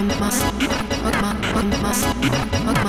ます。